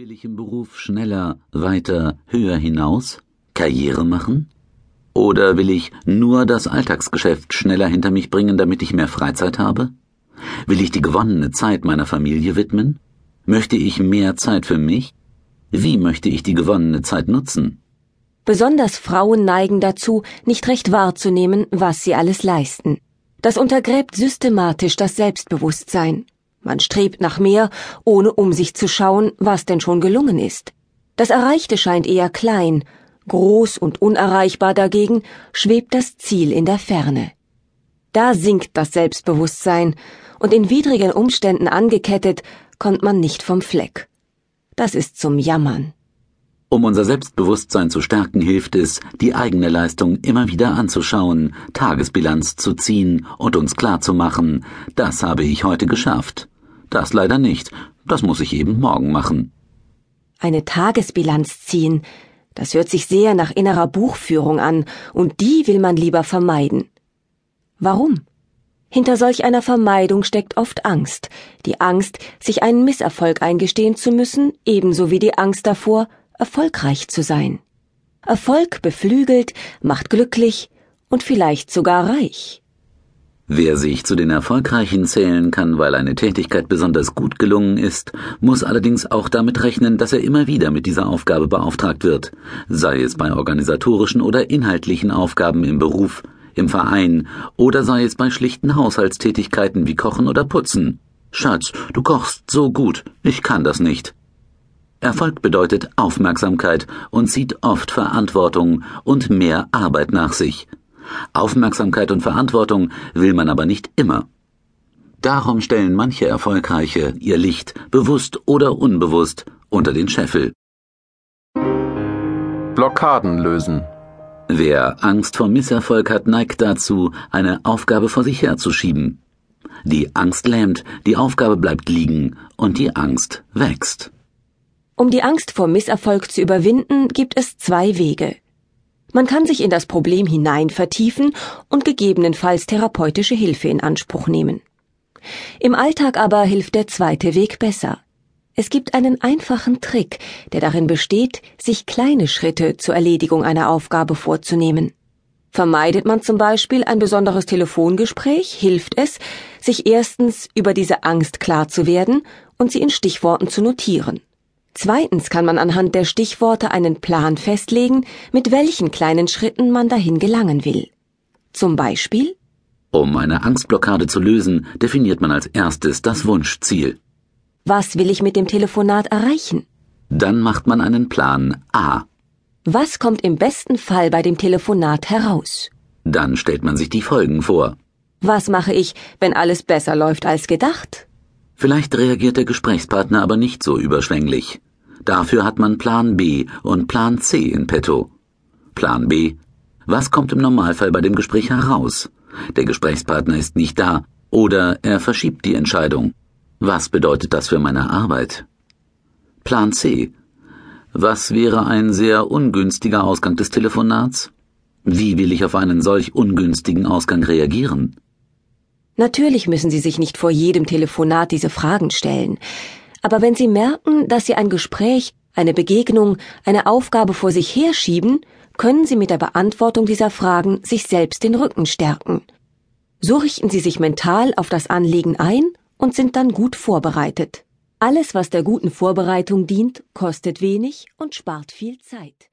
Will ich im Beruf schneller, weiter, höher hinaus? Karriere machen? Oder will ich nur das Alltagsgeschäft schneller hinter mich bringen, damit ich mehr Freizeit habe? Will ich die gewonnene Zeit meiner Familie widmen? Möchte ich mehr Zeit für mich? Wie möchte ich die gewonnene Zeit nutzen? Besonders Frauen neigen dazu, nicht recht wahrzunehmen, was sie alles leisten. Das untergräbt systematisch das Selbstbewusstsein. Man strebt nach mehr, ohne um sich zu schauen, was denn schon gelungen ist. Das Erreichte scheint eher klein, groß und unerreichbar dagegen schwebt das Ziel in der Ferne. Da sinkt das Selbstbewusstsein, und in widrigen Umständen angekettet, kommt man nicht vom Fleck. Das ist zum Jammern. Um unser Selbstbewusstsein zu stärken, hilft es, die eigene Leistung immer wieder anzuschauen, Tagesbilanz zu ziehen und uns klarzumachen, das habe ich heute geschafft. Das leider nicht. Das muss ich eben morgen machen. Eine Tagesbilanz ziehen, das hört sich sehr nach innerer Buchführung an, und die will man lieber vermeiden. Warum? Hinter solch einer Vermeidung steckt oft Angst, die Angst, sich einen Misserfolg eingestehen zu müssen, ebenso wie die Angst davor, erfolgreich zu sein. Erfolg beflügelt, macht glücklich und vielleicht sogar reich. Wer sich zu den Erfolgreichen zählen kann, weil eine Tätigkeit besonders gut gelungen ist, muss allerdings auch damit rechnen, dass er immer wieder mit dieser Aufgabe beauftragt wird, sei es bei organisatorischen oder inhaltlichen Aufgaben im Beruf, im Verein oder sei es bei schlichten Haushaltstätigkeiten wie Kochen oder Putzen. Schatz, du kochst so gut, ich kann das nicht. Erfolg bedeutet Aufmerksamkeit und zieht oft Verantwortung und mehr Arbeit nach sich. Aufmerksamkeit und Verantwortung will man aber nicht immer. Darum stellen manche Erfolgreiche ihr Licht, bewusst oder unbewusst, unter den Scheffel. Blockaden lösen. Wer Angst vor Misserfolg hat, neigt dazu, eine Aufgabe vor sich herzuschieben. Die Angst lähmt, die Aufgabe bleibt liegen und die Angst wächst. Um die Angst vor Misserfolg zu überwinden, gibt es zwei Wege. Man kann sich in das Problem hinein vertiefen und gegebenenfalls therapeutische Hilfe in Anspruch nehmen. Im Alltag aber hilft der zweite Weg besser. Es gibt einen einfachen Trick, der darin besteht, sich kleine Schritte zur Erledigung einer Aufgabe vorzunehmen. Vermeidet man zum Beispiel ein besonderes Telefongespräch, hilft es, sich erstens über diese Angst klar zu werden und sie in Stichworten zu notieren. Zweitens kann man anhand der Stichworte einen Plan festlegen, mit welchen kleinen Schritten man dahin gelangen will. Zum Beispiel Um eine Angstblockade zu lösen, definiert man als erstes das Wunschziel. Was will ich mit dem Telefonat erreichen? Dann macht man einen Plan A. Was kommt im besten Fall bei dem Telefonat heraus? Dann stellt man sich die Folgen vor. Was mache ich, wenn alles besser läuft als gedacht? Vielleicht reagiert der Gesprächspartner aber nicht so überschwänglich. Dafür hat man Plan B und Plan C in petto. Plan B. Was kommt im Normalfall bei dem Gespräch heraus? Der Gesprächspartner ist nicht da oder er verschiebt die Entscheidung. Was bedeutet das für meine Arbeit? Plan C. Was wäre ein sehr ungünstiger Ausgang des Telefonats? Wie will ich auf einen solch ungünstigen Ausgang reagieren? Natürlich müssen Sie sich nicht vor jedem Telefonat diese Fragen stellen. Aber wenn Sie merken, dass Sie ein Gespräch, eine Begegnung, eine Aufgabe vor sich herschieben, können Sie mit der Beantwortung dieser Fragen sich selbst den Rücken stärken. So richten Sie sich mental auf das Anliegen ein und sind dann gut vorbereitet. Alles, was der guten Vorbereitung dient, kostet wenig und spart viel Zeit.